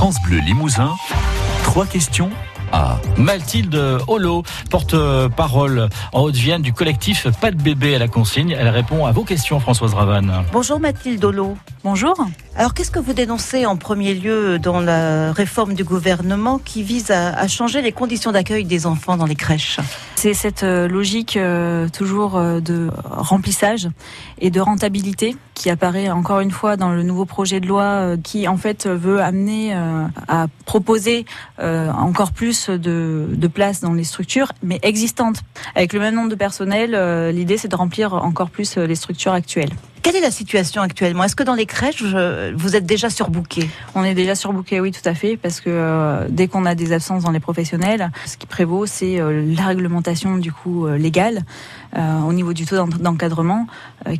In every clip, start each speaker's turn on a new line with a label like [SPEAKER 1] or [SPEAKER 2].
[SPEAKER 1] France Bleu Limousin, trois questions à
[SPEAKER 2] Mathilde Holo, porte-parole en Haute-Vienne du collectif Pas de bébé à la consigne. Elle répond à vos questions, Françoise Ravanne.
[SPEAKER 3] Bonjour Mathilde Holo.
[SPEAKER 4] Bonjour.
[SPEAKER 3] Alors qu'est-ce que vous dénoncez en premier lieu dans la réforme du gouvernement qui vise à, changer les conditions d'accueil des enfants dans les crèches?
[SPEAKER 4] C'est cette euh, logique euh, toujours euh, de remplissage et de rentabilité qui apparaît encore une fois dans le nouveau projet de loi qui en fait veut amener à proposer encore plus de, de places dans les structures mais existantes. Avec le même nombre de personnel, l'idée c'est de remplir encore plus les structures actuelles.
[SPEAKER 3] Quelle est la situation actuellement? Est-ce que dans les crèches, vous êtes déjà surbooké
[SPEAKER 4] On est déjà surbooké, oui, tout à fait, parce que euh, dès qu'on a des absences dans les professionnels, ce qui prévaut, c'est euh, la réglementation du coup euh, légale au niveau du taux d'encadrement,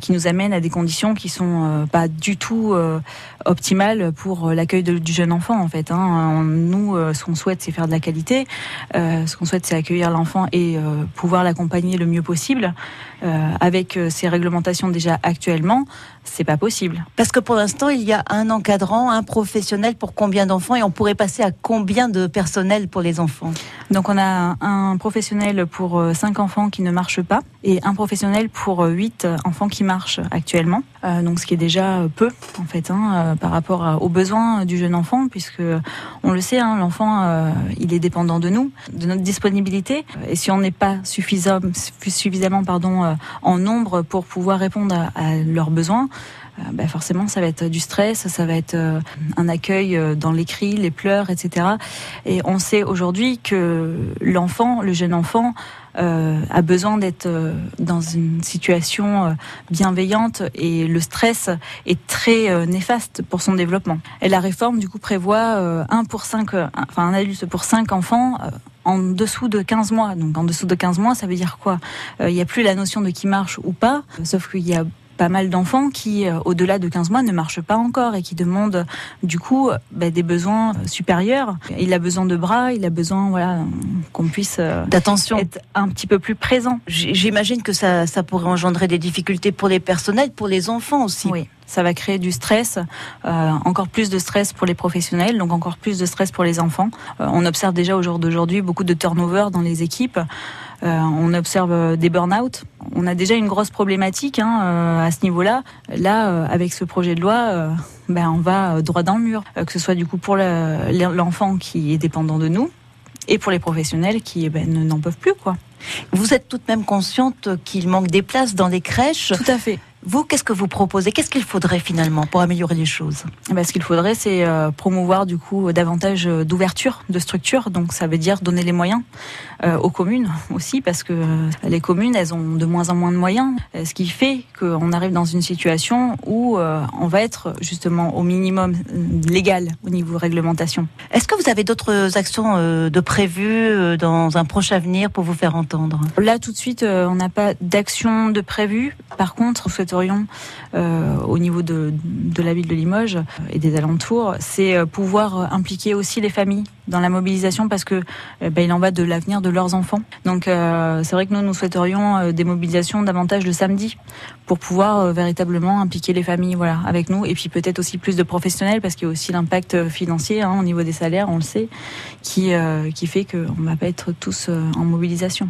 [SPEAKER 4] qui nous amène à des conditions qui sont pas du tout optimales pour l'accueil du jeune enfant, en fait. Hein. Nous, ce qu'on souhaite, c'est faire de la qualité. ce qu'on souhaite, c'est accueillir l'enfant et pouvoir l'accompagner le mieux possible. avec ces réglementations déjà actuellement c'est pas possible.
[SPEAKER 3] Parce que pour l'instant, il y a un encadrant, un professionnel pour combien d'enfants et on pourrait passer à combien de personnel pour les enfants?
[SPEAKER 4] Donc on a un professionnel pour 5 euh, enfants qui ne marche pas et un professionnel pour 8 euh, enfants qui marchent actuellement. Euh, donc ce qui est déjà peu en fait hein, par rapport aux besoins du jeune enfant puisque on le sait, hein, l'enfant il est dépendant de nous, de notre disponibilité et si on n'est pas suffisamment, pardon, en nombre pour pouvoir répondre à, leurs besoins, bah forcément ça va être du stress, ça va être un accueil dans les cris, les pleurs, etc. Et on sait aujourd'hui que l'enfant, le jeune enfant, a besoin d'être dans une situation bienveillante et le stress est très néfaste pour son développement. Et la réforme du coup prévoit un pour cinq, enfin un adulte pour cinq enfants en dessous de 15 mois. Donc en dessous de 15 mois, ça veut dire quoi? Il n'y a plus la notion de qui marche ou pas, sauf qu'il y a pas mal d'enfants qui, euh, au-delà de 15 mois, ne marchent pas encore et qui demandent du coup bah, des besoins supérieurs. Il a besoin de bras, il a besoin voilà, qu'on puisse euh,
[SPEAKER 3] d'attention
[SPEAKER 4] être un petit peu plus présent.
[SPEAKER 3] J'imagine que ça, ça pourrait engendrer des difficultés pour les personnels, pour les enfants aussi.
[SPEAKER 4] Oui ça va créer du stress, euh, encore plus de stress pour les professionnels, donc encore plus de stress pour les enfants. on observe déjà au jour d'aujourd'hui beaucoup de turnover dans les équipes. On observe des burn-out on a déjà une grosse problématique hein, euh, à ce niveau-là. Là, euh, avec ce projet de loi, euh, ben, on va droit dans le mur, que ce soit du coup pour l'enfant qui est dépendant de nous et pour les professionnels qui ben, n'en peuvent plus. quoi.
[SPEAKER 3] Vous êtes tout de même consciente qu'il manque des places dans les crèches
[SPEAKER 4] Tout à fait.
[SPEAKER 3] Vous, qu'est-ce que vous proposez? Qu'est-ce qu'il faudrait finalement pour améliorer les choses?
[SPEAKER 4] Eh ben, Ce qu'il faudrait, c'est euh, promouvoir du coup davantage euh, d'ouverture de structures. Donc ça veut dire donner les moyens euh, aux communes aussi, parce que les communes, elles ont de moins en moins de moyens. Ce qui fait qu'on arrive dans une situation où on va être justement au minimum légal au niveau réglementation.
[SPEAKER 3] Est-ce que vous avez d'autres actions de prévues dans un proche avenir pour vous faire entendre?
[SPEAKER 4] Là, tout de suite, on n'a pas d'action de prévues. Par contre, euh, au niveau de, la ville de Limoges et des alentours, c'est euh, pouvoir impliquer aussi les familles dans la mobilisation parce que euh, bah, il en va de l'avenir de leurs enfants. Donc c'est vrai que nous, nous souhaiterions des mobilisations davantage de samedi pour pouvoir véritablement impliquer les familles voilà, avec nous et puis peut-être aussi plus de professionnels parce qu'il y a aussi l'impact financier hein, au niveau des salaires, on le sait, qui, qui fait qu'on ne va pas être tous en mobilisation.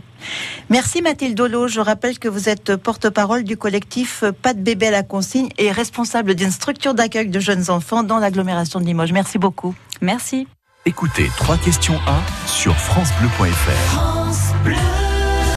[SPEAKER 3] Merci Mathilde Dolo. Je rappelle que vous êtes porte-parole du collectif Pas de bébé à la consigne et responsable d'une structure d'accueil de jeunes enfants dans l'agglomération de Limoges. Merci beaucoup.
[SPEAKER 4] Merci.
[SPEAKER 1] Écoutez trois questions 1 sur FranceBleu.fr. France Bleu.